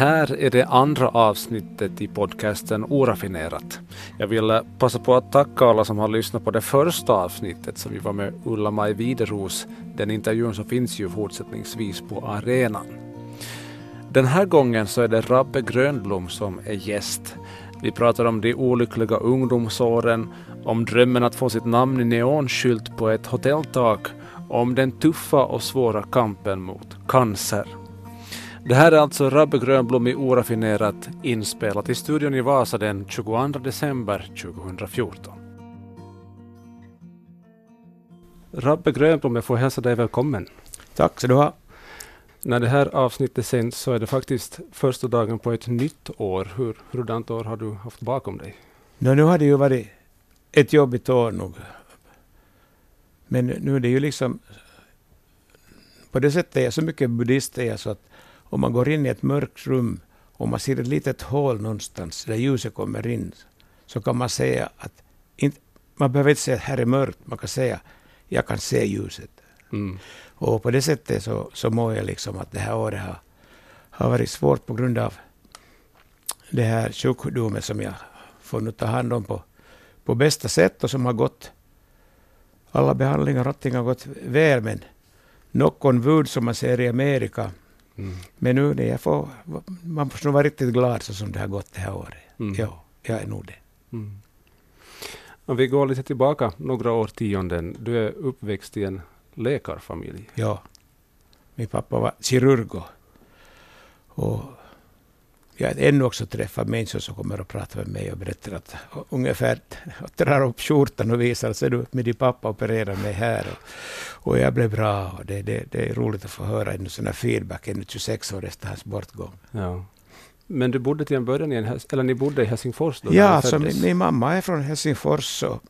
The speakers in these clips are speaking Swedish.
Det här är det andra avsnittet i podcasten Oraffinerat. Jag vill passa på att tacka alla som har lyssnat på det första avsnittet som vi var med Ulla-Maj Wideros. Den intervjun så finns ju fortsättningsvis på arenan. Den här gången så är det Rabbe Grönblom som är gäst. Vi pratar om de olyckliga ungdomsåren, om drömmen att få sitt namn i neonskylt på ett hotelltak, om den tuffa och svåra kampen mot cancer. Det här är alltså Rabbe Grönblom i Oraffinerat inspelat i studion i Vasa den 22 december 2014. Rabbe Grönblom, jag får hälsa dig välkommen. Tack så du ha. När det här avsnittet sänds så är det faktiskt första dagen på ett nytt år. Hur, hurdant år har du haft bakom dig? No, nu har det ju varit ett jobbigt år nog. Men nu är det ju liksom... På det sättet är jag så mycket buddhist är jag så att om man går in i ett mörkt rum och man ser ett litet hål någonstans där ljuset kommer in, så kan man säga att inte, man behöver inte säga att här är mörkt, man kan säga jag kan se ljuset. Mm. Och på det sättet så, så mår jag liksom att det här året har, har varit svårt på grund av det här sjukdomen som jag får nu ta hand om på, på bästa sätt och som har gått alla behandlingar och allting har gått väl men knock on wood som man säger i Amerika Mm. Men nu när jag får, man får nog vara riktigt glad så som det har gått det här året. Mm. Ja, jag är nog det. Mm. Om vi går lite tillbaka några årtionden. Du är uppväxt i en läkarfamilj. Ja. Min pappa var kirurg och jag har ännu också träffat människor som kommer och pratar med mig och berättar att ungefär och drar upp skjortan och visar att du med din pappa opererar mig här. Och, och jag blev bra. Och det, det, det är roligt att få höra en sån här feedback ännu 26 år efter hans bortgång. Ja. Men du bodde till en början i en, eller ni bodde i Helsingfors då? Ja, så min, min, mamma är från Helsingfors och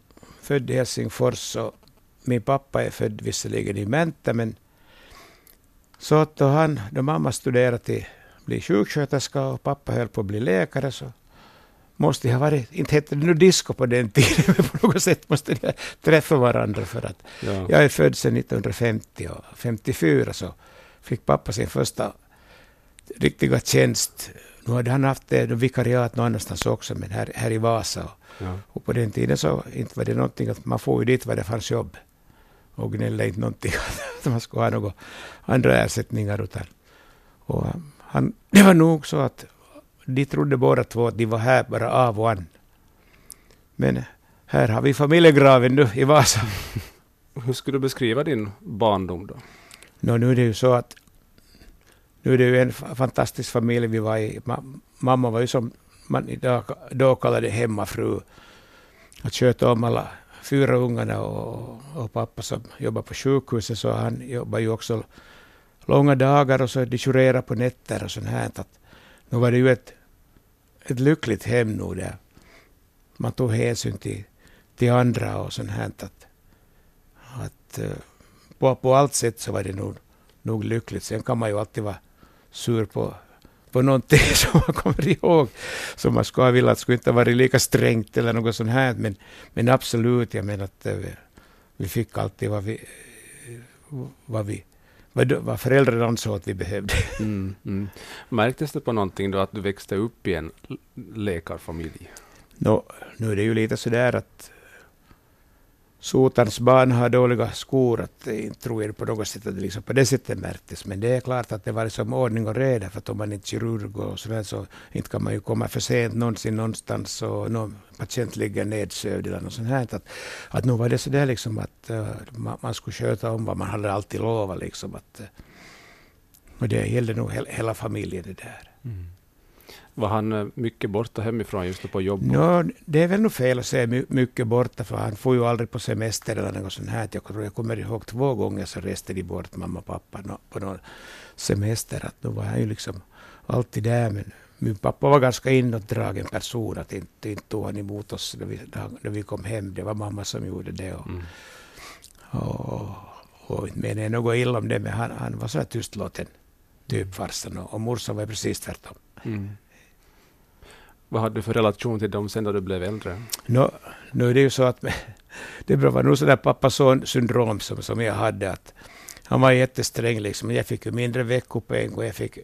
född i Helsingfors. Och min pappa är född visserligen i Mänta, men så att då han, då mamma studerade till bli sjuksköterska och pappa höll på att bli läkare så måste ha varit, inte hette det nu disco på den tiden, men på något sätt måste de träffa varandra för att ja. jag är född sedan 1950 och 54 så fick pappa sin första riktiga tjänst. Nu hade han haft det, vikariat någon annanstans också, men här, här i Vasa. Och, ja. och på den tiden så inte var det någonting att man får ju dit var det fanns jobb. Och gnällde inte någonting att man skulle ha några andra ersättningar. Utan, och han, det var nog så att de trodde båda två att de var här bara av och an. Men här har vi familjegraven nu i Vasa. Hur skulle du beskriva din barndom då? No, nu är det ju så att nu är det ju en fantastisk familj vi var i. mamma var ju som man idag, då kallade hemmafru. Att sköta om alla fyra ungarna och, och pappa som jobbar på sjukhuset så han jobbar ju också långa dagar och så de på nätter och sånt här. Att nu var det ju ett, ett lyckligt hem nog där. Man tog hänsyn till, till andra och sånt här. Att, att, eh, på, på allt sätt så var det nog, nog lyckligt. Sen kan man ju alltid vara sur på, på någonting som man kommer ihåg, som man skulle ha velat skulle inte ha varit lika strängt eller något sånt här. Men, men absolut, jag menar att eh, vi, vi fick alltid vad vi, vad vi vad, vad föräldrarna ansåg att vi behövde. Mm, mm. Märktes det på någonting då att du växte upp i en läkarfamilj? No, nu är det ju lite sådär att Sotarns barn har dåliga skor, att inte tror jag på något sätt att det liksom på det sättet märktes. Men det är klart att det var liksom ordning och reda, för att om man inte är kirurg och sådär så inte kan man ju komma för sent någonsin någonstans och någon patient ligger nedsövd eller något sånt här. Att, att nu var det sådär liksom att eh, uh, man, man, skulle sköta om vad man hade alltid lovat liksom. Att, uh, och det gällde nog he hela familjen det där. Mm. Var han eh, mycket borta hemifrån just på jobb? No, det är väl nog fel att säga mycket borta, för han får ju aldrig på semester eller något sånt här. Jag, tror jag kommer ihåg två gånger så reste de bort, mamma och pappa, på någon semester. Att då var han ju liksom alltid där. Men min pappa var ganska inåtdragen person, att inte, inte tog han emot oss när vi, när vi kom hem. Det var mamma som gjorde det. Och, mm. och, och menar jag något illa om det, men han, han var så här tystlåten typ farsan och, och morsan var precis tvärtom. Mm. Vad hade du för relation till dem sen när du blev äldre? No, nu är det ju så att det var nog sådär pappa-son-syndrom som, som jag hade. Att han var jättesträng liksom. Jag fick ju mindre veckopeng och jag fick,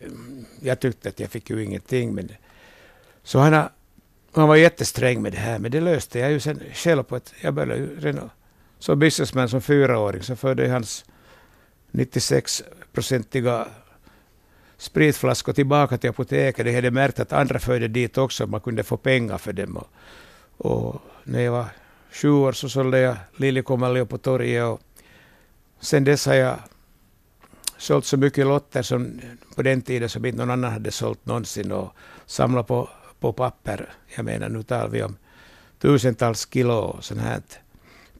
jag tyckte att jag fick ju ingenting. Men, så han, han var jättesträng med det här, men det löste jag ju sen själv på ett... Jag började ju redan som businessman som fyraåring, så förde jag hans 96-procentiga spritflaskor tillbaka till apoteket. Det hade märkt att andra förde dit också, man kunde få pengar för dem. Och, och när jag var sju år så sålde jag liljekonvaljer på torget och sen dess har jag sålt så mycket lotter som på den tiden som inte någon annan hade sålt någonsin och samlat på, på papper. Jag menar nu talar vi om tusentals kilo och sånt här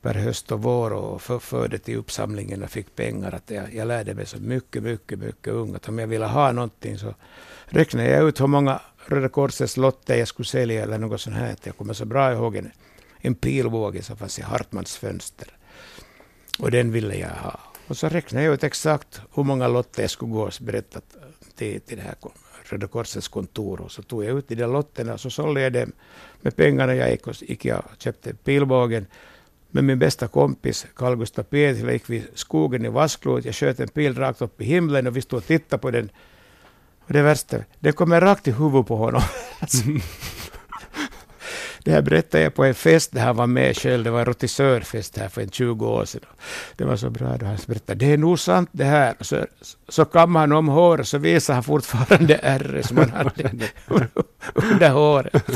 per höst och vår och förde till uppsamlingen och fick pengar. Att jag, jag lärde mig så mycket, mycket, mycket ung att om jag ville ha någonting så räknade jag ut hur många Röda Korsets lotter jag skulle sälja eller något sånt här. Jag kommer så bra ihåg en, en pilbåge som fanns i Hartmans fönster. Och den ville jag ha. Och så räknade jag ut exakt hur många lotter jag skulle gå och berätta till, till det här Röda Korsets kontor. Och så tog jag ut de där lotterna och så sålde jag dem. Med pengarna jag gick och, gick jag och köpte pilbågen. Med min bästa kompis Carl Gustaf Petri, gick vi skogen i Vasklot. Jag sköt en pil rakt upp i himlen och vi stod och tittade på den. Och det värsta, den kommer rakt i huvudet på honom. Alltså, det här berättade jag på en fest där han var med själv. Det var en rotisörfest här för en 20 år sedan. Det var så bra då han berättade, det är nog sant det här. Så, så kammade han om håret så visade han fortfarande ärr som han hade under håret.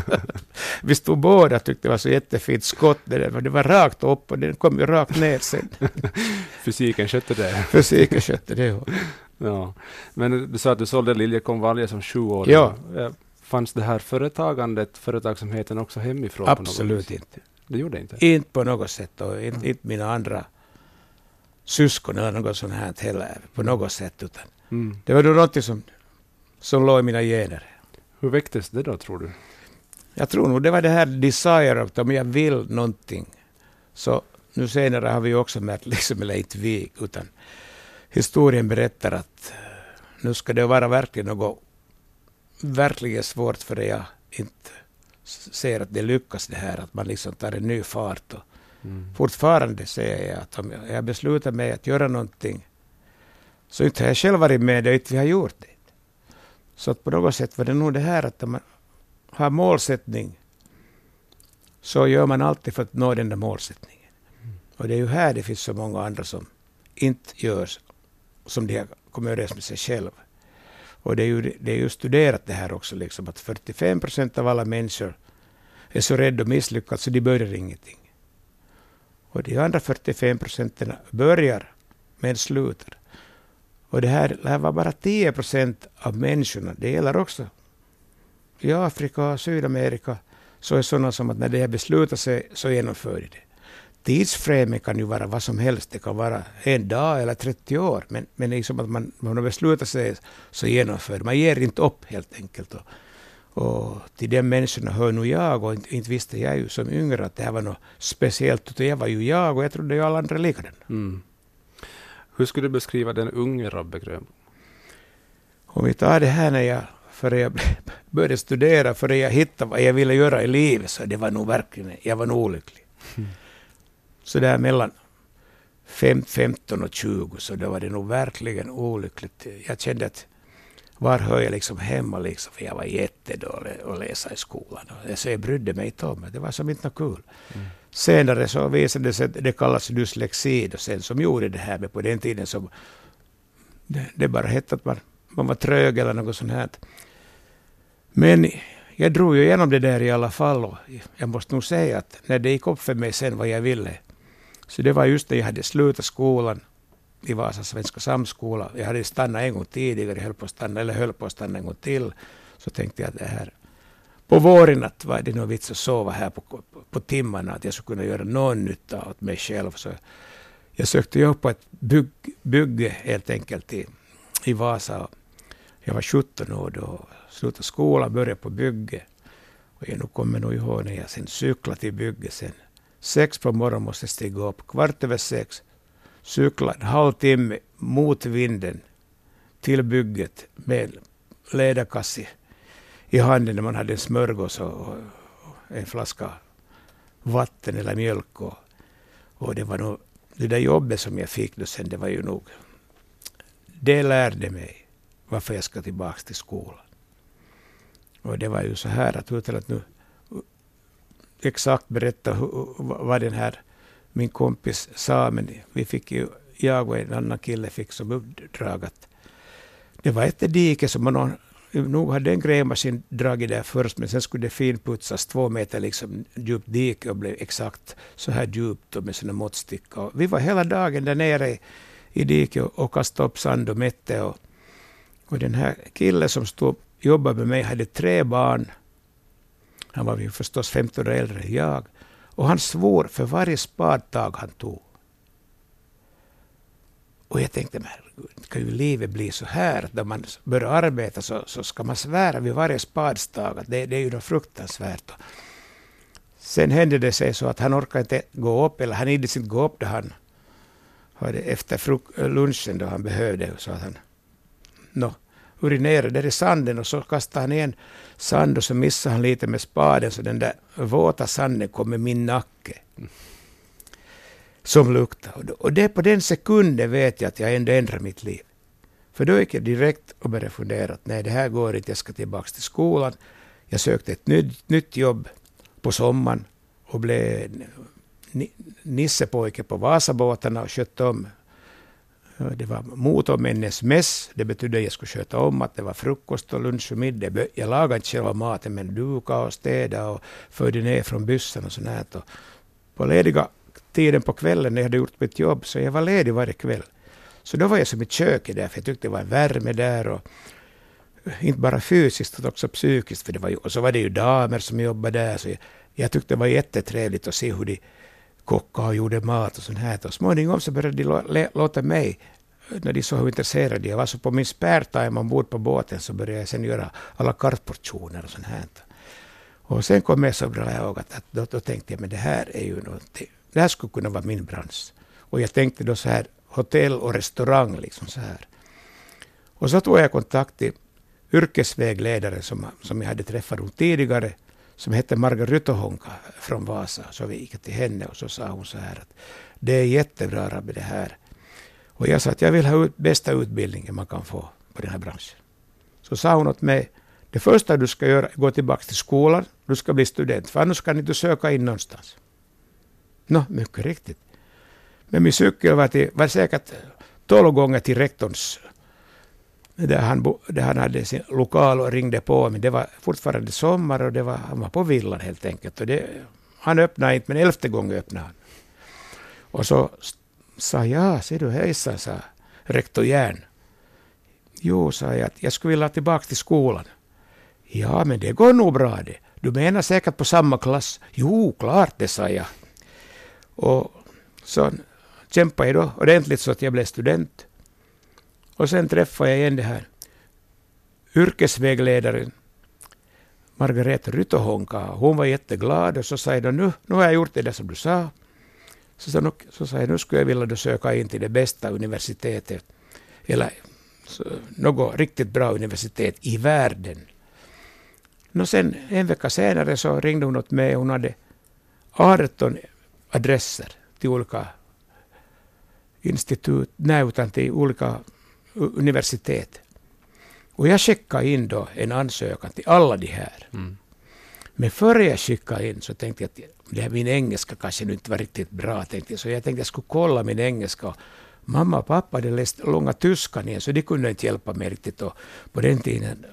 Vi stod båda och tyckte det var så jättefint skott. Det, där. det var rakt upp och den kom ju rakt ner sen. Fysiken skötte det. Fysiken skötte det. Ja. Men du sa att du sålde liljekonvaljer som sjuåring. Ja. Fanns det här företagandet, företagsamheten också hemifrån? Absolut inte. Det gjorde inte? Inte på något sätt och inte, inte mina andra syskon eller något sånt här heller på något sätt. Utan mm. Det var då något som, som låg i mina gener. Hur väcktes det då tror du? Jag tror nog det var det här desire, att om jag vill någonting så nu senare har vi också märkt, liksom, eller inte vi, utan historien berättar att nu ska det vara verkligen något verkligen svårt för jag inte ser att det lyckas det här, att man liksom tar en ny fart. Och mm. Fortfarande säger jag att om jag beslutar mig att göra någonting, så inte har jag själv varit med och inte vi har gjort det. Så att på något sätt var det nog det här att om man har målsättning, så gör man alltid för att nå den där målsättningen. Mm. Och det är ju här det finns så många andra som inte gör som de har kommit överens med sig själva. Och det är ju, det är ju studerat det här också, liksom, att 45 procent av alla människor är så rädda att misslyckas så de börjar ingenting. Och de andra 45 procenten börjar men slutar. Och det här, lär vara bara 10 procent av människorna. Det gäller också i Afrika och Sydamerika. Så är sådana som att när de har beslutat sig så genomför de det tidsframen kan ju vara vad som helst. Det kan vara en dag eller 30 år. Men, men liksom att man, man har beslutat sig så genomför man. ger inte upp helt enkelt. Och, och till de människorna hör nu jag och inte, inte visste jag ju som yngre att det här var något speciellt. Utan jag var ju jag och jag trodde ju alla andra likadana. Mm. Hur skulle du beskriva den unge Robbe Grönblom? Om vi tar det här när jag före jag började studera, före jag hittade vad jag ville göra i livet, så det var nog verkligen, jag var nog olycklig. Mm så där mellan 15 och 20 så då var det nog verkligen olyckligt. Jag kände att var hör jag liksom hemma liksom, för jag var jättedålig att läsa i skolan. Så jag brydde mig inte om det. Det var som inte något kul. Mm. Senare så visade det sig att det kallas dyslexi och sen som gjorde det här, men på den tiden så det, det bara hette att man, man var trög eller något sånt här. Men jag drog ju igenom det där i alla fall och jag måste nog säga att när det gick upp för mig sen vad jag ville så det var just när jag hade slutat skolan i Vasa svenska samskola. Jag hade stannat en gång tidigare, höll på att stanna, eller höll på att stanna en gång till. Så tänkte jag att det här på våren att var det någon vits att sova här på, på, på timmarna, att jag skulle kunna göra någon nytta åt mig själv. Så jag sökte jobb på ett bygg, bygge helt enkelt i, i Vasa. Jag var 17 år då, slutade skolan, började på bygge. Och jag kommer nog ihåg när jag sen cyklade till bygget sen Sex på morgonen måste jag stiga upp. Kvart över sex. Cykla en halvtimme mot vinden till bygget med läderkasse i handen när man hade en smörgås och, en flaska vatten eller mjölk. Och, och det var nog det där jobbet som jag fick då sen, det var ju nog... Det lärde mig varför jag ska tillbaka till skolan. Och det var ju så här att utan att nu exakt berätta vad den här min kompis sa, men vi fick ju, jag och en annan kille fick som uppdrag att det var ett dike som man nog hade en grävmaskin dragit där först, men sen skulle det finputsas två meter liksom djupt dike och blev exakt så här djupt och med sina måttstickor. Vi var hela dagen där nere i diket och kastade upp sand och mätte. Och, och den här killen som stod jobbade med mig hade tre barn. Han var ju förstås 15 år äldre än jag. Och han svor för varje spadtag han tog. Och jag tänkte, men kan ju livet bli så här att när man börjar arbeta så, så ska man svära vid varje spadstag. Det, det är ju något fruktansvärt. Sen hände det sig så att han orkade inte gå upp, eller han iddes inte gå upp då han hade efter lunchen då han behövde. Så att han no, urinerade där i sanden och så kastade han igen sand och så missade han lite med spaden så den där våta sanden kom i min nacke. Som luktade. Och det på den sekunden vet jag att jag ändå ändrar mitt liv. För då gick jag direkt och började fundera att nej, det här går inte, jag ska tillbaka till skolan. Jag sökte ett nytt, nytt jobb på sommaren och blev nissepojke på Vasabåtarna och skötte om det var motormännens mäss. Det betydde att jag skulle sköta om att det var frukost och lunch och middag. Jag lagade inte själva maten, men duka och städa och förde ner från bussen och sånt. Och på lediga tiden på kvällen när jag hade gjort mitt jobb, så jag var ledig varje kväll. Så då var jag som i köket där, för jag tyckte det var värme där. Och eh, inte bara fysiskt utan också psykiskt. För det var ju, och så var det ju damer som jobbade där. Så jag, jag tyckte det var jättetrevligt att se hur de kockade och gjorde mat och sånt här. Och småningom så började de låta mig, när de såg hur intresserad jag var, så på min spare-time ombord på båten så började jag sen göra alla kartportioner och sånt här. Och sen kom jag så bra ihåg att, att då, då, tänkte jag, men det här är ju någonting, det här skulle kunna vara min bransch. Och jag tänkte då så här, hotell och restaurang liksom så här. Och så tog jag kontakt till yrkesvägledare som, som jag hade träffat tidigare som hette Margareta Honka från Vasa. Så vi gick till henne och så sa hon så här att det är jättebra Rabbi det här. Och jag sa att jag vill ha ut bästa utbildningen man kan få på den här branschen. Så sa hon åt mig, det första du ska göra är att gå tillbaka till skolan, du ska bli student, för annars kan du inte söka in någonstans. Nå, mycket riktigt. Men min cykel var, till, var säkert tolv gånger till rektorns där han, där han hade sin lokal och ringde på. Men det var fortfarande sommar och det var, han var på villan helt enkelt. Och det, han öppnade inte, men elfte gången öppnade han. Och så sa jag, ser du hejsan, sa rektor Järn. Jo, sa jag, att jag skulle vilja tillbaka till skolan. Ja, men det går nog bra det. Du menar säkert på samma klass? Jo, klart det, sa jag. Och så kämpade jag då ordentligt så att jag blev student. Och sen träffade jag igen det här yrkesvägledaren Margareta Rytohonka. Hon var jätteglad och så sa jag nu, nu har jag gjort det där som du sa. Så sa, så sa jag nu skulle jag vilja söka in till det bästa universitetet eller så, något riktigt bra universitet i världen. Nå sen en vecka senare så ringde hon åt mig. Hon hade 18 adresser till olika institut, nej utan till olika universitet. Och jag skickade in då en ansökan till alla de här. Mm. Men före jag skickade in så tänkte jag att det här, min engelska kanske nu inte var riktigt bra. Tänkte jag. Så jag tänkte att jag skulle kolla min engelska. Mamma och pappa hade läst långa tyskan igen, så de kunde inte hjälpa mig riktigt. Och på den tiden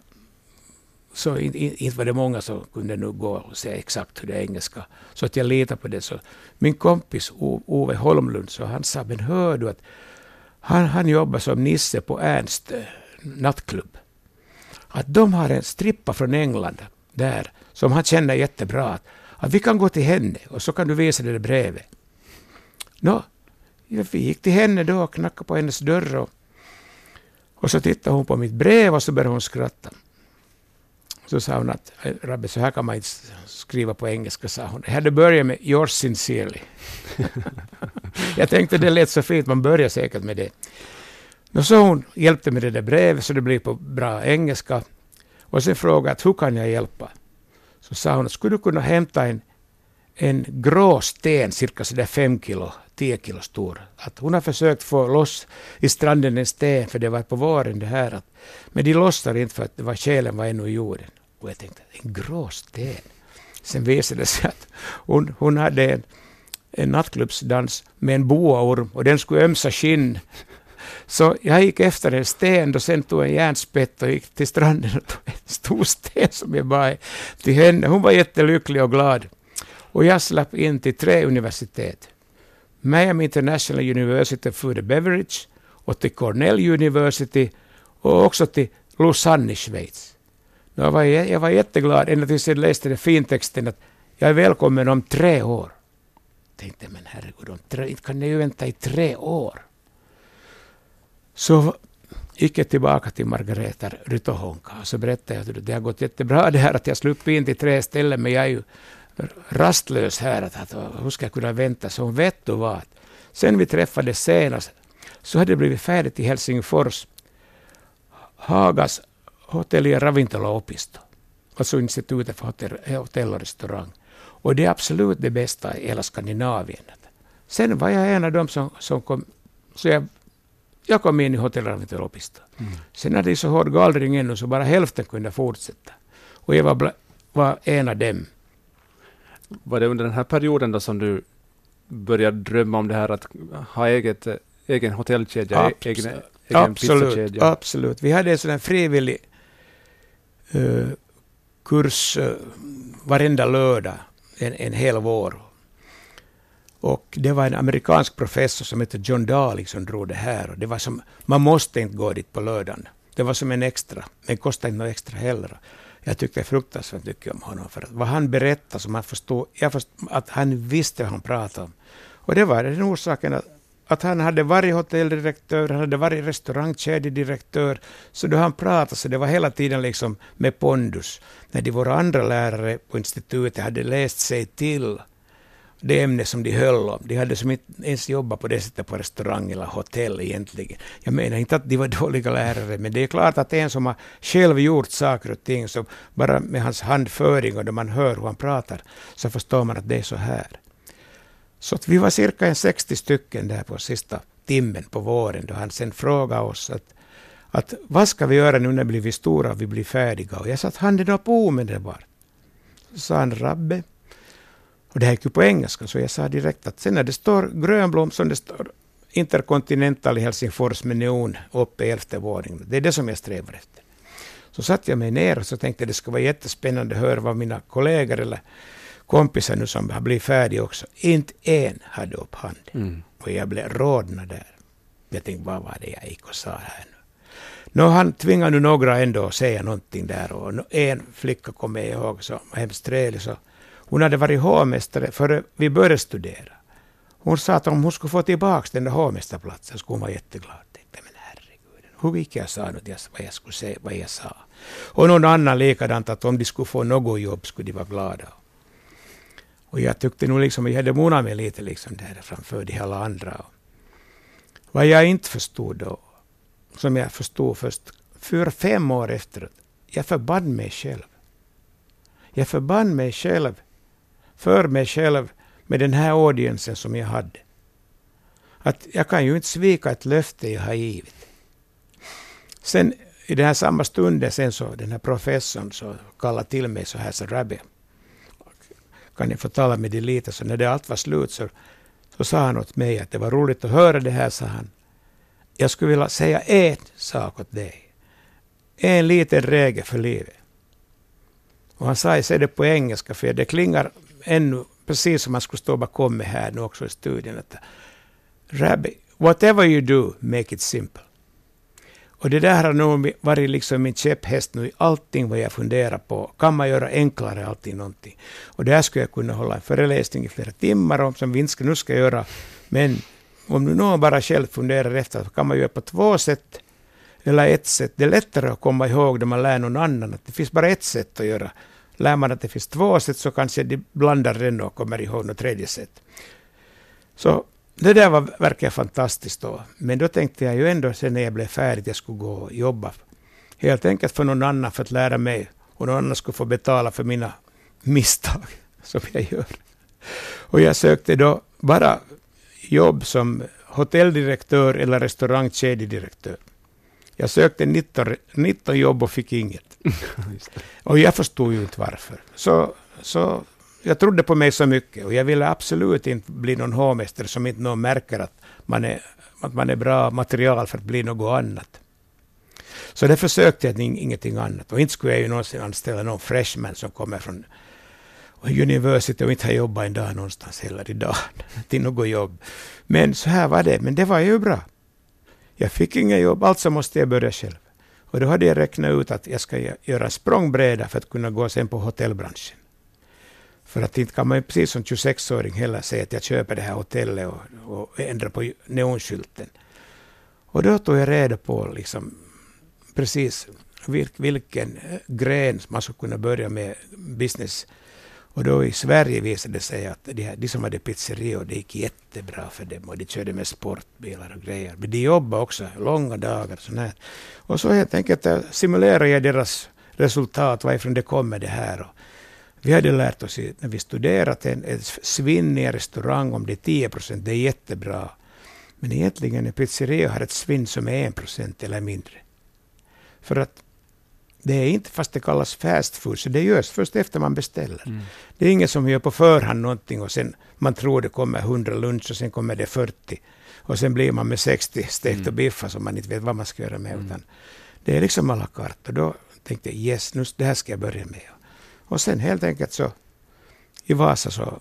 så inte var det många som kunde nu gå och säga exakt hur det är engelska. Så att jag litade på det. Så min kompis Ove Holmlund, så han sa, men hör du att han, han jobbar som Nisse på Ernst eh, nattklubb. Att de har en strippa från England där som han känner jättebra. Att, att vi kan gå till henne och så kan du visa det där brevet. Nå, vi gick till henne då och knackade på hennes dörr och, och så tittade hon på mitt brev och så började hon skratta. Så sa hon att Rabbe, så här kan man inte skriva på engelska, sa hon. Jag hade börjat med yours sincerely. jag tänkte det lät så fint, man börjar säkert med det. Och så hon hjälpte med det där brevet så det blev på bra engelska. Och sen frågade jag hur kan jag hjälpa? Så sa hon skulle du kunna hämta en, en grå sten, cirka sådär fem kilo 10 kilo stor. Att hon har försökt få loss i stranden en sten, för det var på våren det här. Att, men de lossade inte för att det var själen var ännu i jorden. Och jag tänkte, en grå sten. Sen visade det sig att hon, hon hade en, en nattklubbsdans med en boaorm och den skulle ömsa skinn. Så jag gick efter en sten och sen tog en järnspett och gick till stranden och tog en stor sten som jag bar till henne. Hon var jättelycklig och glad. Och jag slapp in till tre universitet. Miami International University Food the Beverage och till Cornell University och också till Lausanne i Schweiz. Jag var, jag var jätteglad ända tills jag läste den fintexten att jag är välkommen om tre år. Jag tänkte, men herregud, om tre, inte kan ni ju vänta i tre år. Så gick jag tillbaka till Margareta Rytohonka och så berättade jag att det har gått jättebra det här att jag sluppit in till tre ställen men jag är ju rastlös här. Att, att, hur ska jag kunna vänta? Så hon vet du vad. Sen vi träffades senast så hade det blivit färdigt i Helsingfors. Hagas hotell- ja ravintolaopisto. Alltså institutet för hotell, hotell och restaurang. Och det är absolut det bästa i hela Skandinavien. Sen var jag en av dem som, som kom, så jag, jag kom in i hotell ravintolaopisto. Mm. Sen hade jag så hård gallring ännu så bara hälften kunde fortsätta. Och jag var, var en av dem. Var det under den här perioden då som du började drömma om det här att ha eget, egen hotellkedja, Abs egen, egen absolut? Absolut. Vi hade en sån här frivillig Eh, kurs eh, varenda lördag en, en hel vår. Och det var en amerikansk professor som hette John Daly som drog det här. Och det var som, man måste inte gå dit på lördagen. Det var som en extra. Men kostade inte något extra heller. Jag tyckte fruktansvärt mycket om honom. För att vad han berättade, som man förstod, jag förstod att han visste vad han pratade om. Och det var den orsaken att, att han hade varit hotelldirektör, han hade varit restaurangkedjedirektör. Så då han pratade så det var hela tiden liksom med pondus. När de våra andra lärare på institutet hade läst sig till det ämne som de höll om. De hade som inte ens jobbat på det sättet på restaurang eller hotell egentligen. Jag menar inte att de var dåliga lärare, men det är klart att en som har själv gjort saker och ting, så bara med hans handföring och då man hör hur han pratar, så förstår man att det är så här. Så att vi var cirka en 60 stycken där på sista timmen på våren, då han sen frågade oss att, att vad ska vi göra nu när vi blir stora och vi blir färdiga? Och jag satte handen upp omedelbart. Så sa han, Rabbe, och det här gick ju på engelska, så jag sa direkt att sen när det står Grönblom, som det står Intercontinental i Helsingfors med neon uppe i elfte våningen, det är det som jag strävar efter. Så satte jag mig ner och så tänkte jag det skulle vara jättespännande att höra vad mina kollegor eller kompisar nu som har blivit färdiga också, inte en hade upp handen. Mm. Och jag blev rodnad där. Jag tänkte, vad var det jag gick och sa här nu? Nå, han tvingade nu några ändå att säga någonting där och en flicka kommer jag ihåg som var hemskt trevlig, så hon hade varit hovmästare före vi började studera. Hon sa att om hon skulle få tillbaka den där hovmästarplatsen skulle hon vara jätteglad. Tänkte, men herregud, hur gick jag sa nu vad jag skulle säga, vad jag sa. Och någon annan likadant att om de skulle få något jobb skulle de vara glada. Och jag tyckte nog liksom, jag hade monat mig lite liksom där framför de alla andra. Vad jag inte förstod då, som jag förstod först fyra, fem år efteråt, jag förband mig själv. Jag förband mig själv för mig själv med den här audiencen som jag hade. Att jag kan ju inte svika ett löfte jag har givit. Sen i den här samma stunden sen så den här professorn så kallade till mig så här så Rabbi, kan ni få tala med dig lite? Så när det allt var slut så, så sa han åt mig att det var roligt att höra det här, sa han. Jag skulle vilja säga en sak åt dig. En liten regel för livet. Och han sa det på engelska, för det klingar ännu, precis som man skulle stå bakom mig här nu också i studien, att Rabbi, whatever you do, make it simple. Och det där har nog varit liksom min käpphäst nu i allting vad jag funderar på. Kan man göra enklare allting någonting? Och där skulle jag kunna hålla en föreläsning i flera timmar om som vi inte nu ska göra. Men om nu någon bara själv funderar efter så kan man göra på två sätt eller ett sätt. Det är lättare att komma ihåg när man lär någon annan att det finns bara ett sätt att göra Lär man att det finns två sätt så kanske de blandar den och kommer ihåg något tredje sätt. Så det där var verkligen fantastiskt då. Men då tänkte jag ju ändå sen när jag blev färdig att jag skulle gå och jobba. Helt enkelt för någon annan för att lära mig. Och någon annan skulle få betala för mina misstag som jag gör. Och jag sökte då bara jobb som hotelldirektör eller restaurangkedjedirektör. Jag sökte 19, 19 jobb och fick inget. och jag förstod ju inte varför. Så, så jag trodde på mig så mycket och jag ville absolut inte bli någon hovmästare som inte någon märker att man är, att man är bra material för att bli något annat. Så det försökte jag ingenting annat. Och inte skulle jag ju någonsin anställa någon freshman som kommer från university och inte har jobbat en dag någonstans heller idag till något jobb. Men så här var det. Men det var ju bra. Jag fick inget jobb, alltså måste jag börja själv. Och då hade jag räknat ut att jag ska göra språngbräda för att kunna gå sen på hotellbranschen. För att inte kan man precis som 26-åring heller säga att jag köper det här hotellet och, och ändrar på neonskylten. Och då tog jag reda på liksom precis vilken eh, gren man skulle kunna börja med business och då i Sverige visade det sig att de, de som hade pizzerior, det gick jättebra för dem och de körde med sportbilar och grejer. Men de jobbade också långa dagar. Sån här. Och så helt enkelt eh, simulerade jag deras resultat, varifrån det kommer det här. Och vi hade lärt oss när vi studerat en, ett svinn i en restaurang om det är 10 procent, det är jättebra. Men egentligen en pizzeria har ett svinn som är 1 procent eller mindre. För att det är inte fast det kallas fast food, så det görs först efter man beställer. Mm. Det är ingen som gör på förhand någonting och sen man tror det kommer 100 lunch och sen kommer det 40. Och sen blir man med 60 stekta mm. biffar som man inte vet vad man ska göra med. Mm. Utan det är liksom alla carte. Och då tänkte jag yes, nu, det här ska jag börja med. Och sen helt enkelt så i Vasa så,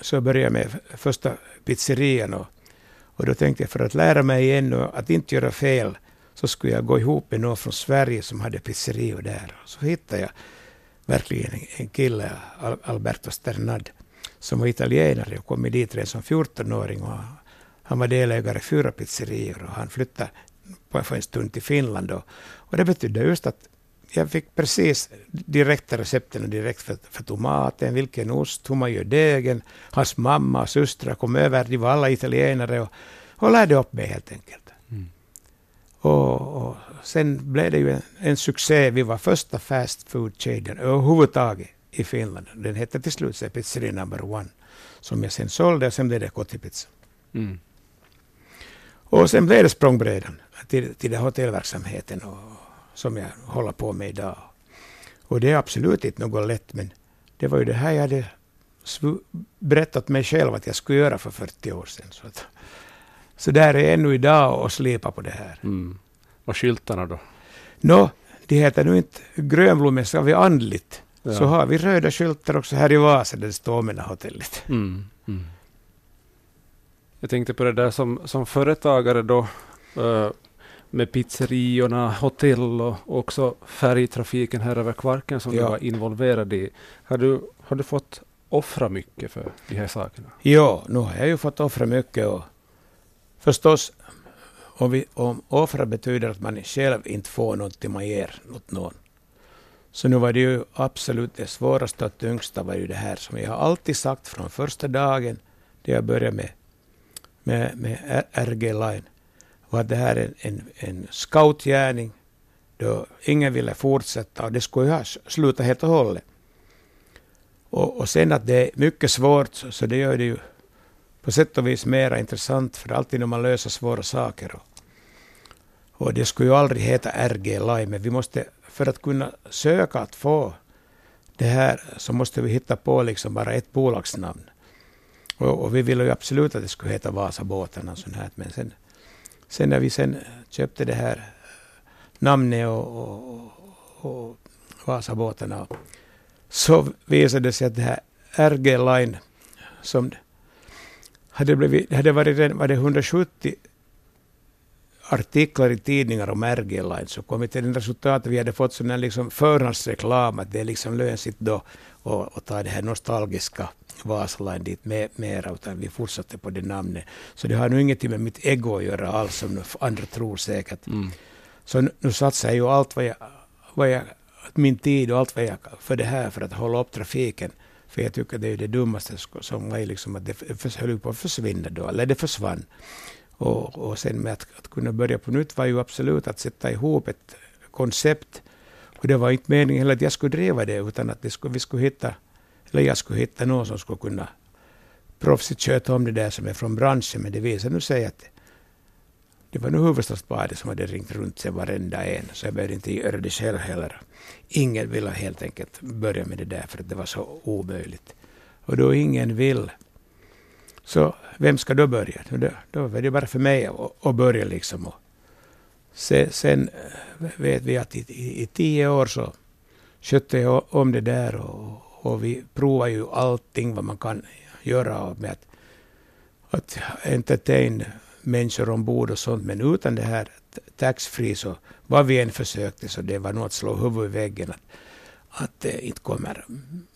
så började jag med första pizzerian. Och, och då tänkte jag för att lära mig igen och att inte göra fel så skulle jag gå ihop med någon från Sverige som hade pizzerior där. Och Så hittade jag verkligen en kille, Alberto Sternad, som var italienare och kom dit redan som 14-åring. Och han var delägare i fyra pizzerior och han flyttade på en stund till Finland. Och, och det betydde just att jag fick precis direkta recepten direkt för, för tomaten, vilken ost, hur man gör degen. Hans mamma och systrar kom över, de var alla italienare och, och lärde upp mig helt enkelt. Och, och, sen blev det ju en, en succé. Vi var första fast food-kedjan överhuvudtaget i Finland. Den hette till slut Pizzeria Number One, som jag sen sålde och sen blev det Kotipizza. Mm. Och sen blev det språngbrädan till, till hotellverksamheten och, som jag håller på med idag. Och det är absolut inte något lätt, men det var ju det här jag hade berättat mig själv att jag skulle göra för 40 år sedan. Så att, så där är ännu idag och slipa på det här. Mm. Och skyltarna då? Nå, de heter nu inte Grönblommen, har vi andligt. Ja. Så har vi röda skyltar också här i Vasa där det står Omena-hotellet. Mm. Mm. Jag tänkte på det där som, som företagare då, uh, med pizzeriorna, hotell och också färgtrafiken här över Kvarken som ja. du var involverad i. Har du, har du fått offra mycket för de här sakerna? Ja, nu har jag ju fått offra mycket och Förstås, om, vi, om offra betyder att man själv inte får någonting man ger åt någon. Så nu var det ju absolut det svåraste och tyngsta var ju det här som jag har alltid sagt från första dagen då jag började med, med, med RG Line. Var att det här är en, en, en scoutgärning då ingen ville fortsätta och det skulle ju ha slutat helt och hållet. Och, och sen att det är mycket svårt så, så det gör det ju på sätt och vis mera intressant, för alltid när man löser svåra saker. Och, och det skulle ju aldrig heta RG Line, men vi måste, för att kunna söka att få det här, så måste vi hitta på liksom bara ett bolagsnamn. Och, och vi ville ju absolut att det skulle heta Vasabåten, och sånt här, men sen, sen när vi sen köpte det här namnet och, och, och Vasabåtarna, så visade det sig att det här RG Line, som hade blivit, det hade varit var det 170 artiklar i tidningar om RG Line så kom vi till det resultatet vi hade fått som en liksom förhandsreklam att det är liksom lönsigt då att ta det här nostalgiska Vasaline dit med, mera, utan vi fortsatte på det namnet. Så det har nu ingenting med mitt ego att göra alls, som andra tror säkert. Mm. Så nu, nu satsar jag ju allt vad jag, vad jag, min tid och allt vad jag för det här, för att hålla upp trafiken för jag tycker det är det dummaste som var liksom att det höll på att försvinna då, eller det försvann. Och, och sen med att, att kunna börja på nytt var ju absolut att sätta ihop ett koncept. Och det var inte meningen heller att jag skulle driva det, utan att det skulle, vi skulle hitta, eller jag skulle hitta någon som skulle kunna proffsigt sköta om det där som är från branschen, men det visar nu sig att det var nog huvudstadsbadet som hade ringt runt sig varenda en, så jag behövde inte göra det själv heller. Ingen ville helt enkelt börja med det där för att det var så omöjligt. Och då ingen vill, så vem ska då börja? Då, då var det bara för mig att, att börja liksom. Och sen, sen vet vi att i, i, i, tio år så skötte jag om det där och, och vi provar ju allting vad man kan göra med att, att entertain människor ombord och sånt. Men utan det här taxfree så vad vi än försökte så det var nog att slå huvudet i väggen. Att, att det inte kommer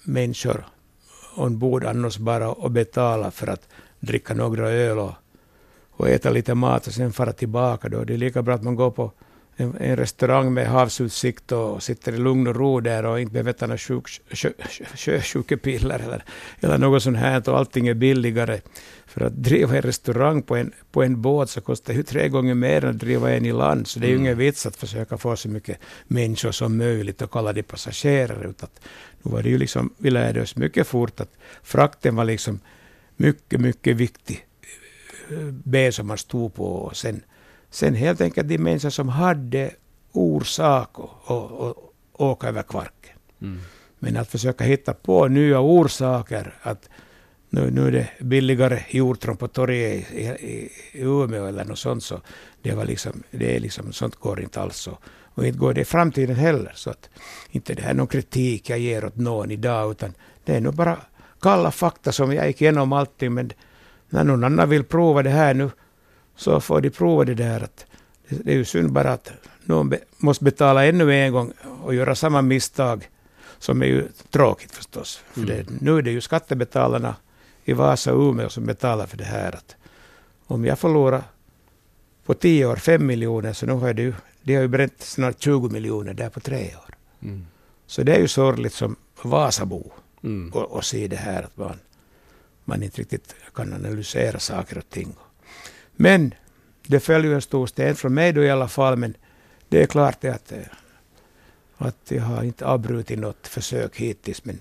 människor ombord annars bara och betala för att dricka några öl och, och äta lite mat och sen fara tillbaka. Då. Det är lika bra att man går på en, en restaurang med havsutsikt och sitter i lugn och ro där och inte behöver ta några sjösjukepiller eller, eller något sånt här och allting är billigare. För att driva en restaurang på en, på en båt så kostar det ju tre gånger mer än att driva en i land. Så det är ju mm. ingen vits att försöka få så mycket människor som möjligt och kalla det passagerare. Utan nu var det ju liksom, vi lärde oss mycket fort att frakten var liksom mycket, mycket viktig ben som man stod på. Och sen, sen helt enkelt de människor som hade orsak att åka över Kvarken. Mm. Men att försöka hitta på nya orsaker att nu, nu är det billigare hjortron på torget i, i, i Umeå eller något sånt. Så det, var liksom, det är liksom, sånt går inte alls. Så. Och inte går det i framtiden heller. Så att inte det här är någon kritik jag ger åt någon idag, utan det är nog bara kalla fakta som jag gick igenom allting. Men när någon annan vill prova det här nu, så får de prova det där. Att det är ju synd bara att någon be, måste betala ännu en gång och göra samma misstag, som är ju tråkigt förstås. För mm. det, nu är det ju skattebetalarna i Vasa och Umeå som betalar för det här. Att om jag förlorar på tio år fem miljoner, så nu har det ju, de har ju bränt snart 20 miljoner där på tre år. Mm. Så det är ju sorgligt som Vasabo mm. och, och se det här att man, man inte riktigt kan analysera saker och ting. Men det följer en stor sten från mig då i alla fall, men det är klart att, att jag har inte avbrutit något försök hittills, men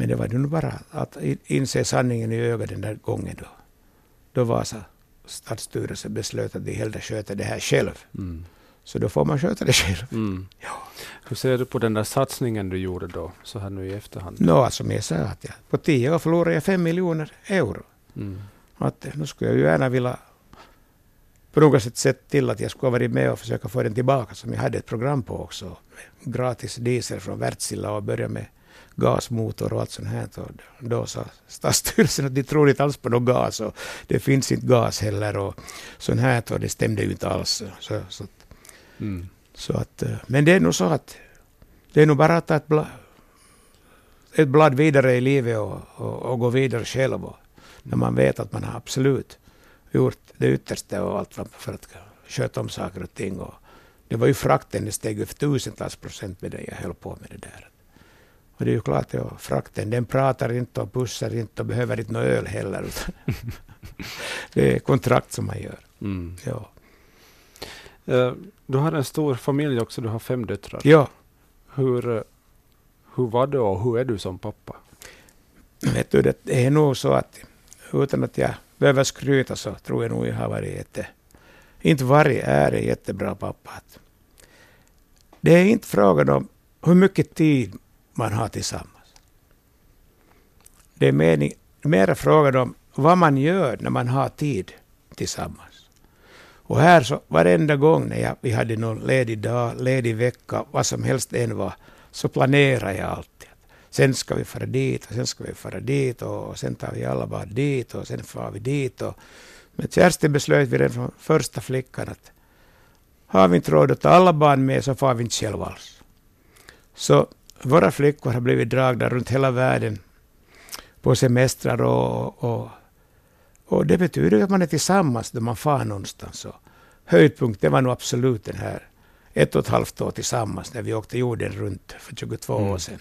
men det var nu bara att inse sanningen i ögat den där gången då. Då Vasa stadsstyrelse beslöt att de hellre sköter det här själv. Mm. Så då får man sköta det själv. Mm. Ja. Hur ser du på den där satsningen du gjorde då, så här nu i efterhand? Nå, som jag sa, att jag, på tio år förlorade jag fem miljoner euro. Mm. Att, nu skulle jag ju gärna vilja på något sätt sett till att jag skulle ha varit med och försöka få den tillbaka, som jag hade ett program på också. Gratis diesel från Wärtsilä och börja med gasmotor och allt sånt här. Och då sa Stadsstyrelsen att de tror inte alls på någon gas och det finns inte gas heller och sånt här. Och det stämde ju inte alls. Så, så, mm. så att, eh, men det är nog så att det är nog bara att ta ett, blad, ett blad vidare i livet och, och, och, gå vidare själv. Och, när man vet att man har absolut gjort det yttersta och allt för att sköta om saker och ting. Och det var ju frakten, det steg upp tusentals procent med det jag höll på med det där. Och det är ju klart, ja, frakten den pratar inte och pussar inte och behöver inte någon öl heller. det är kontrakt som man gör. Mm. Ja. Uh, du har en stor familj också, du har fem döttrar. Ja. Hur, uh, hur var det och hur är du som pappa? Vet du, det är nog så att utan att jag behöver skryta så tror jag nog jag har varit jätte, inte varit, är en jättebra pappa. Det är inte frågan om hur mycket tid man har tillsammans. Det är mening, mera frågan om vad man gör när man har tid tillsammans. Och här så varenda gång när jag, vi hade någon ledig dag, ledig vecka, vad som helst än var, så planerar jag allt. Sen ska vi fara dit och sen ska vi fara dit och sen tar vi alla bara dit och sen far vi dit. Och med Kerstin beslöt vi redan från första flickan att har vi inte råd att ta alla barn med så far vi inte själva alls. Så våra flickor har blivit dragna runt hela världen på semestrar och, och, och det betyder att man är tillsammans när man far någonstans. Och höjdpunkten var nog absolut den här ett och ett halvt år tillsammans när vi åkte jorden runt för 22 mm. år sedan.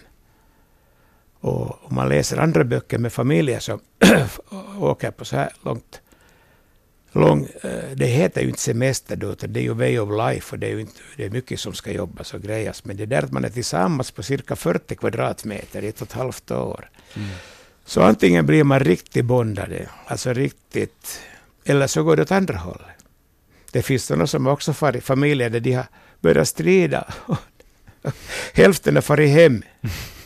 Och om man läser andra böcker med familjer som åker på så här långt lång, eh, det heter ju inte semester då, utan det är ju way of life och det är ju inte, det är mycket som ska jobbas och grejas. Men det där att man är tillsammans på cirka 40 kvadratmeter i ett och ett halvt år. Mm. Så antingen blir man riktigt bondade, alltså riktigt, eller så går det åt andra hållet. Det finns sådana som också far i familjer där de har börjat strida. Hälften har farit hem.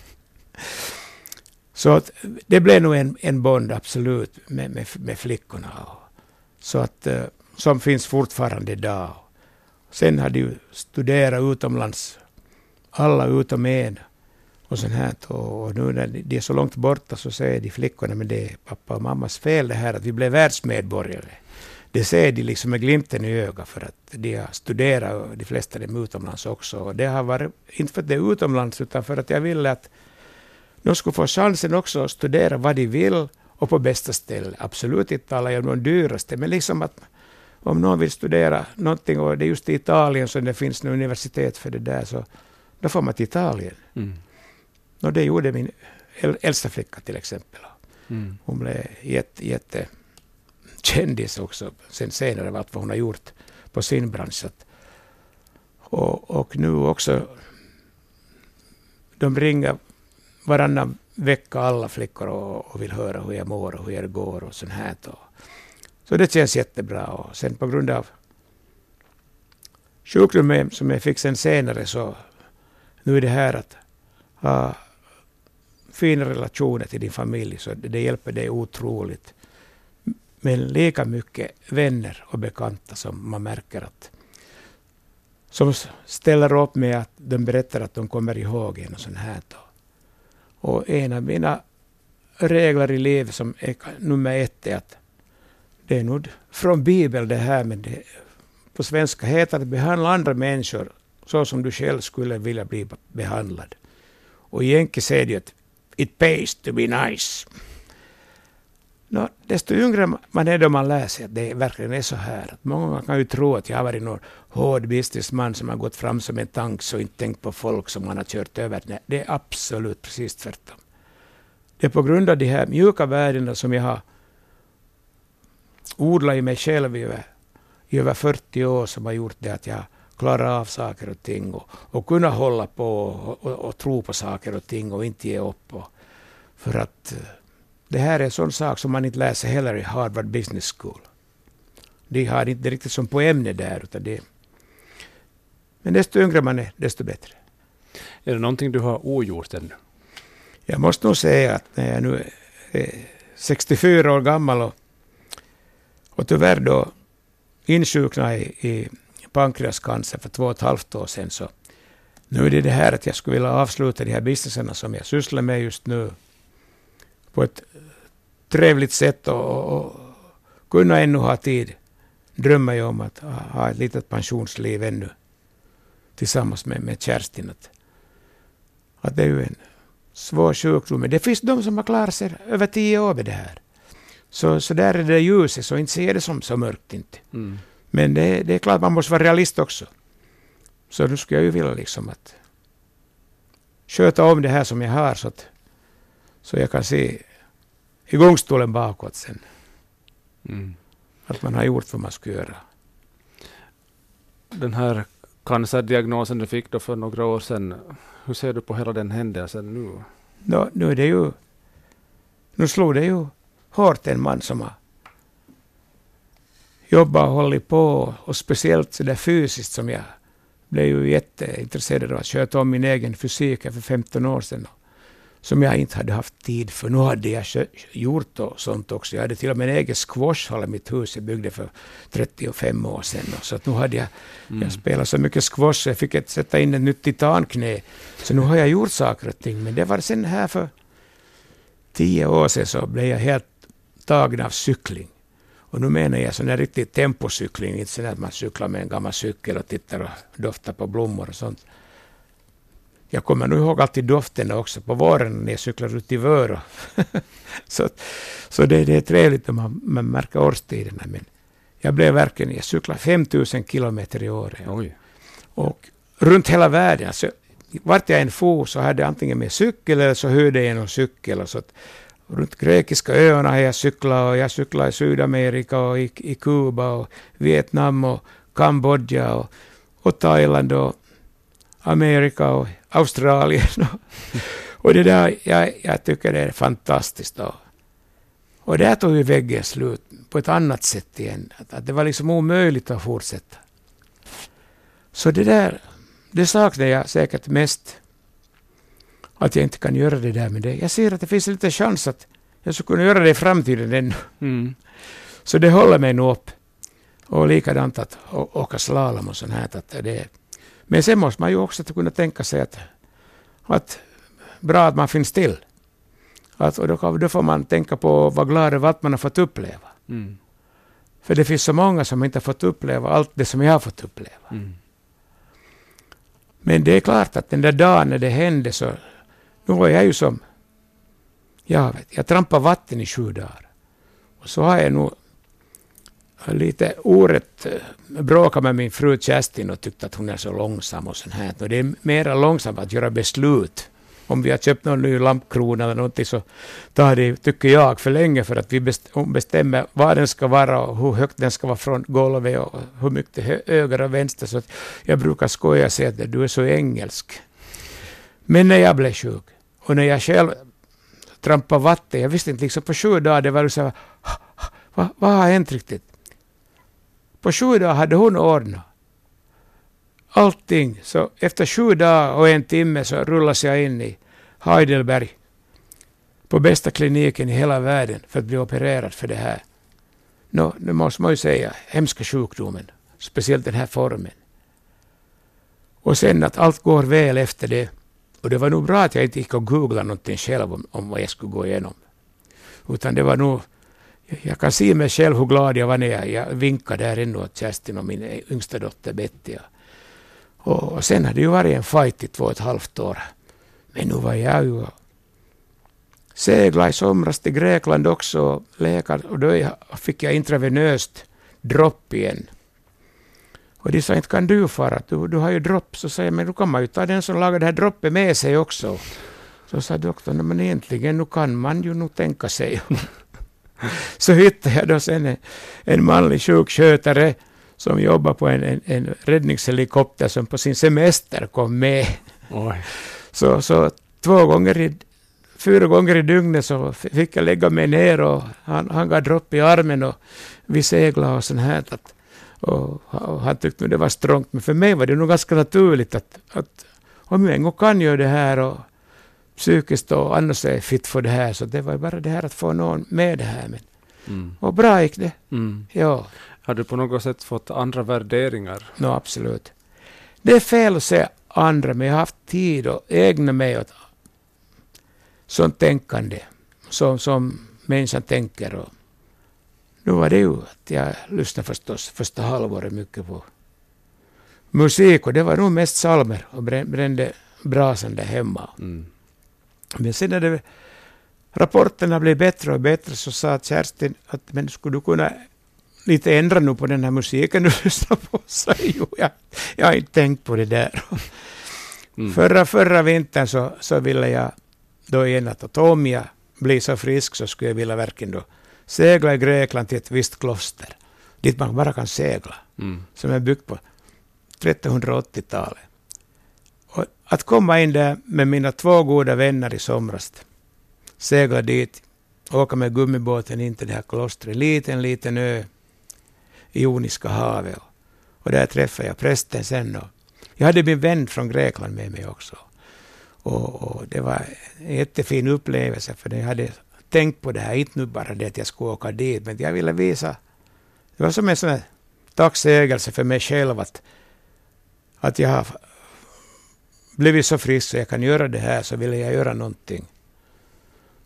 Så att det blev nog en, en bond, absolut, med, med, med flickorna. Så att, eh, som finns fortfarande idag. Sen har de studerat utomlands, alla utom en. Och sånt här. Och nu när de är så långt borta så säger de flickorna, men det är pappa och mammas fel det här att vi blev världsmedborgare. Det ser de liksom med glimten i ögat för att de har studerat, de flesta är utomlands också. Och det har varit, inte för att det är utomlands, utan för att jag ville att de skulle få chansen också att studera vad de vill och på bästa ställe. Absolut inte talar jag om de dyraste, men liksom att om någon vill studera någonting och det är just i Italien som det finns en universitet för det där, så då får man till Italien. Mm. Och det gjorde min äldsta flicka till exempel. Mm. Hon blev jätte, jätte kändis också sen senare, vad hon har gjort på sin bransch. Och, och nu också, de ringer varannan vecka alla flickor och, och, vill höra hur jag mår och hur det går och sånt här. Så det känns jättebra. Och sen på grund av sjukdomen som jag fick sen senare så nu är det här att ha fina relationer till din familj, så det hjälper dig otroligt. Men lika mycket vänner och bekanta som man märker att som ställer upp med att de berättar att de kommer ihåg en och sånt här. Och en av mina regler i livet som är nummer ett är att det är nog från Bibeln det här, men det, på svenska heter det behandla andra människor så som du själv skulle vilja bli behandlad. Och i enkel säger det att it pays to be nice. No, desto yngre man är då man lär sig att det verkligen är så här. Många kan ju tro att jag har varit någon hård businessman som har gått fram som en tank och inte tänkt på folk som man har kört över. Nej, det är absolut precis tvärtom. Det är på grund av de här mjuka värdena som jag har odlat i mig själv i över, i över 40 år som har gjort det att jag klarar av saker och ting och, och kunna hålla på och, och, och, tro på saker och ting och inte ge upp. Och, för att eh, det här är en sån sak som man inte läser heller i Harvard Business School. De har inte riktigt som på ämne där. Utan det, men desto yngre man är, desto bättre. Är det någonting du har ogjort ännu? Jag måste nog säga att när jag nu är 64 år gammal och, och tyvärr då insjuknade i, i pankreascancer för två och ett halvt år sedan, så nu är det det här att jag skulle vilja avsluta de här businesserna som jag sysslar med just nu på ett trevligt sätt och, och, och kunna ännu ha tid. Drömmer jag om att ha ett litet pensionsliv ännu tillsammans med, med Kerstin. Att, att det är ju en svår sjukdom. Men det finns de som har klarat sig över tio år med det här. Så, så där är det ljuset, så inte ser det som så mörkt inte. Mm. Men det, det är klart man måste vara realist också. Så nu skulle jag ju vilja liksom att sköta om det här som jag har så att så jag kan se i gångstolen bakåt sen. Mm. Att man har gjort vad man skulle göra. Den här cancerdiagnosen du fick då för några år sedan, hur ser du på hela den händelsen nu? No, nu är det ju... Nu slog det ju hårt en man som har jobbat och hållit på, och speciellt så där fysiskt som jag blev ju jätteintresserad av att sköta om min egen fysik för 15 år sedan som jag inte hade haft tid för. Nu hade jag gjort och sånt också. Jag hade till och med en egen squashhall i mitt hus jag byggde för 35 år sedan. Så att nu hade jag, mm. jag spelat så mycket squash jag fick sätta in ett nytt titanknä. Så nu har jag gjort saker och ting. Men det var sen här för tio år sedan så blev jag helt tagen av cykling. Och nu menar jag sån där riktig tempocykling, inte så att man cyklar med en gammal cykel och tittar och doftar på blommor och sånt. Jag kommer nu ihåg alltid doften också på våren när jag cyklar ut i Vörå. så så det, det är trevligt när man, man märker årstiderna. Men jag blev verkligen, jag cyklade 5000 kilometer i år. Och runt hela världen. Alltså, vart jag än for så hade jag antingen med cykel eller så hyrde jag någon cykel. Och så att, runt grekiska öarna har jag cyklat och jag cyklade i Sydamerika och i, i Kuba och Vietnam och Kambodja och, och Thailand och Amerika och Australien. Och det där, jag, jag tycker det är fantastiskt. Då. Och där tog ju väggen slut på ett annat sätt igen. Att, att det var liksom omöjligt att fortsätta. Så det där, det saknar jag säkert mest. Att jag inte kan göra det där med det. Jag ser att det finns en liten chans att jag skulle kunna göra det i framtiden ännu. Mm. Så det håller mig nog upp. Och likadant att åka slalom och sånt här. Att det, men sen måste man ju också kunna tänka sig att, att bra att man finns till. Att, och då, då får man tänka på vad glad över att man har fått uppleva. Mm. För det finns så många som inte har fått uppleva allt det som jag har fått uppleva. Mm. Men det är klart att den där dagen när det hände så, nu var jag ju som, jag vet, jag trampade vatten i sju dagar. Och så har jag nog lite orätt eh, med min fru Kerstin och tyckte att hon är så långsam och sånt här. Och det är mera långsamt att göra beslut om vi har köpt någon ny lampkrona eller någonting så tar det, tycker jag, för länge för att vi bestämmer var den ska vara och hur högt den ska vara från golvet och hur mycket höger och vänster. Så jag brukar skoja och säga att du är så engelsk. Men när jag blev sjuk och när jag själv trampade vatten, jag visste inte, liksom på sju dagar, det var så här, vad, vad har hänt riktigt? På sju dagar hade hon ordnat allting. Så efter sju dagar och en timme så rullas jag in i Heidelberg på bästa kliniken i hela världen för att bli opererad för det här. Nå, nu måste man ju säga, hemska sjukdomen, speciellt den här formen. Och sen att allt går väl efter det. Och det var nog bra att jag inte gick och googlade någonting själv om, om vad jag skulle gå igenom. Utan det var nog, jag kan se mig själv hur glad jag var när jag, jag vinkade där ändå åt Kerstin och min yngsta dotter Betty. Och sen har det ju varit en fight i två och ett halvt år. Men nu var jag ju segla i somras till Grekland också, och läkare, och då fick jag intravenöst dropp igen. Och de sa, inte kan du fara, du, du har ju dropp. Så sa jag, men då kan man ju ta den som lagar det här droppet med sig också. Så sa doktorn, men egentligen nu kan man ju nog tänka sig så hittade jag då sen en, en manlig sjukskötare som jobbar på en, en, en räddningshelikopter som på sin semester kom med. Så, så två gånger i, fyra gånger i dygnet så fick jag lägga mig ner och han, han gav dropp i armen och vi seglade och sånt här. Att, och, och han tyckte det var strångt, men för mig var det nog ganska naturligt att, att om jag en gång kan göra det här och psykiskt och annars är fit för det här, så det var bara det här att få någon med det här. Men, mm. Och bra gick det. Mm. Ja. Har du på något sätt fått andra värderingar? No, absolut. Det är fel att säga andra, men jag har haft tid att ägna mig åt sånt tänkande som, som människan tänker. Och nu var det ju att jag lyssnade förstås första halvåret mycket på musik och det var nog mest salmer och brände brasan där hemma. Mm. Men sen när det, rapporterna blev bättre och bättre så sa Kerstin att men skulle du kunna lite ändra nu på den här musiken du lyssnar på. Så jo, jag, jag har inte tänkt på det där. Mm. Förra, förra vintern så, så ville jag då igen att om jag blir så frisk så skulle jag vilja verkligen då segla i Grekland till ett visst kloster dit man bara kan segla, mm. som är byggt på 1380-talet. Att komma in där med mina två goda vänner i somras, segla dit, åka med gummibåten in till det här klostret, liten, liten ö, i Joniska havet. Och där träffade jag prästen sen. Och jag hade min vän från Grekland med mig också. Och, och, det var en jättefin upplevelse för jag hade tänkt på det här, inte nu bara det att jag skulle åka dit, men jag ville visa. Det var som en sån här tacksägelse för mig själv att, att jag har blivit så frisk så jag kan göra det här, så ville jag göra någonting.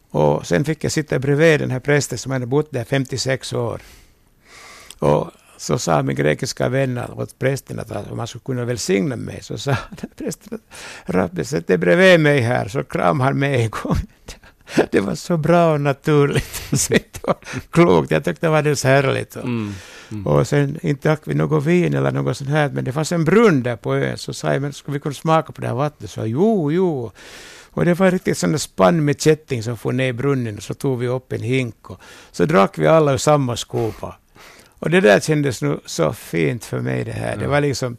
Och sen fick jag sitta bredvid den här prästen som hade bott där 56 år. Och så sa min grekiska vän åt prästen att om han skulle kunna välsigna mig, så sa prästen att Rabbi, sätt dig bredvid mig här, så kram han mig en gång. Det var så bra och naturligt. klokt. Jag tyckte det var alldeles härligt. Mm. Mm. Och sen, inte drack vi något vin eller något sånt här, men det fanns en brunn där på ön. Så sa jag, men skulle vi kunna smaka på det här vattnet? Så jo, jo. Och det var riktigt sån spann med kätting som får ner i brunnen. Så tog vi upp en hink och så drack vi alla ur samma skopa. Och det där kändes nu så fint för mig det här. Mm. Det var liksom,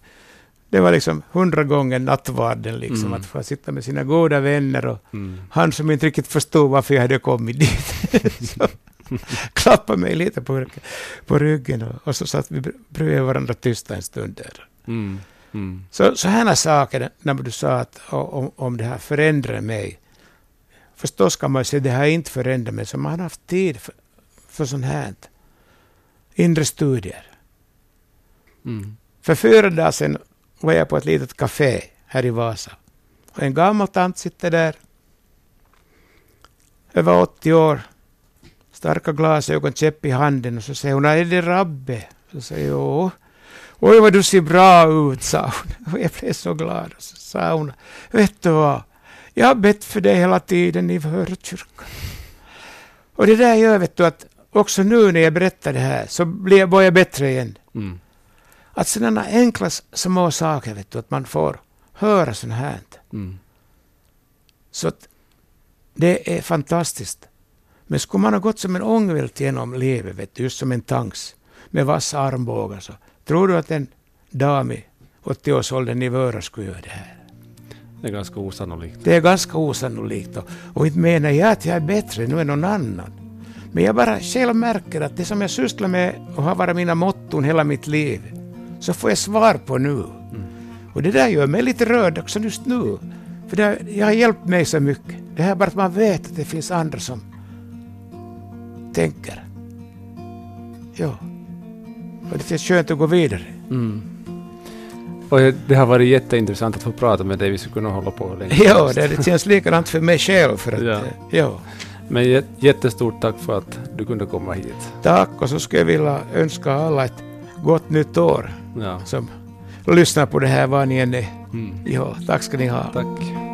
Det var liksom hundra gånger nattvarden, liksom, Mm. att få sitta med sina goda vänner och Mm. han som inte riktigt förstod varför jag hade kommit dit. så, klappade mig lite på, på ryggen och, och så satt vi br- bredvid varandra tysta en stund där. Mm. Mm. Så, så här saker, när du sa att om, om det här förändrar mig. Förstås kan man säga att det har inte förändrat mig, så man har haft tid för, för sånt här. Inre studier. Mm. För fyra dagar sedan var jag på ett litet café här i Vasa. Och en gammal tant sitter där. Över 80 år. Starka glasögon, käpp i handen. Och så säger hon, är det Rabbe? Så säger jag. Oj vad du ser bra ut, sa hon. Och jag blev så glad. Och så sa hon, vet du vad? Jag har bett för dig hela tiden i förkyrkan. Och det där gör vet du att också nu när jag berättar det här så blir jag, bättre igen. Mm. Att sådana enkla små saker, vet du, att man får höra sånt här. Mm. Så att det är fantastiskt. Men skulle man ha gått som en ångvält genom livet, vet du, just som en tanks med vassa armbågar, så tror du att en dam i 80-årsåldern i Vöra skulle göra det här? Det är ganska osannolikt. Det är ganska osannolikt. Och, och inte menar jag att jag är bättre nu än någon annan. Men jag bara själv märker att det som jag sysslar med och har varit mina motton hela mitt liv, så får jag svar på nu. Och det där gör mig lite rörd också just nu. För det, jag har hjälpt mig så mycket. Det här bara att man vet att det finns andra som tänker. Ja. Och det känns skönt att gå vidare. Mm. Och det har varit jätteintressant att få prata med dig. Vi skulle kunna hålla på länge. Ja, det, det känns likadant för mig själv. För att, Ja. ja. Men jä- jättestort tack för att du kunde komma hit. Tack och så skulle jag vilja önska alla ett gott nytt år Ja. som lyssnar på det här var ni än är. Mm. Ja, tack ska ni ha. Tack.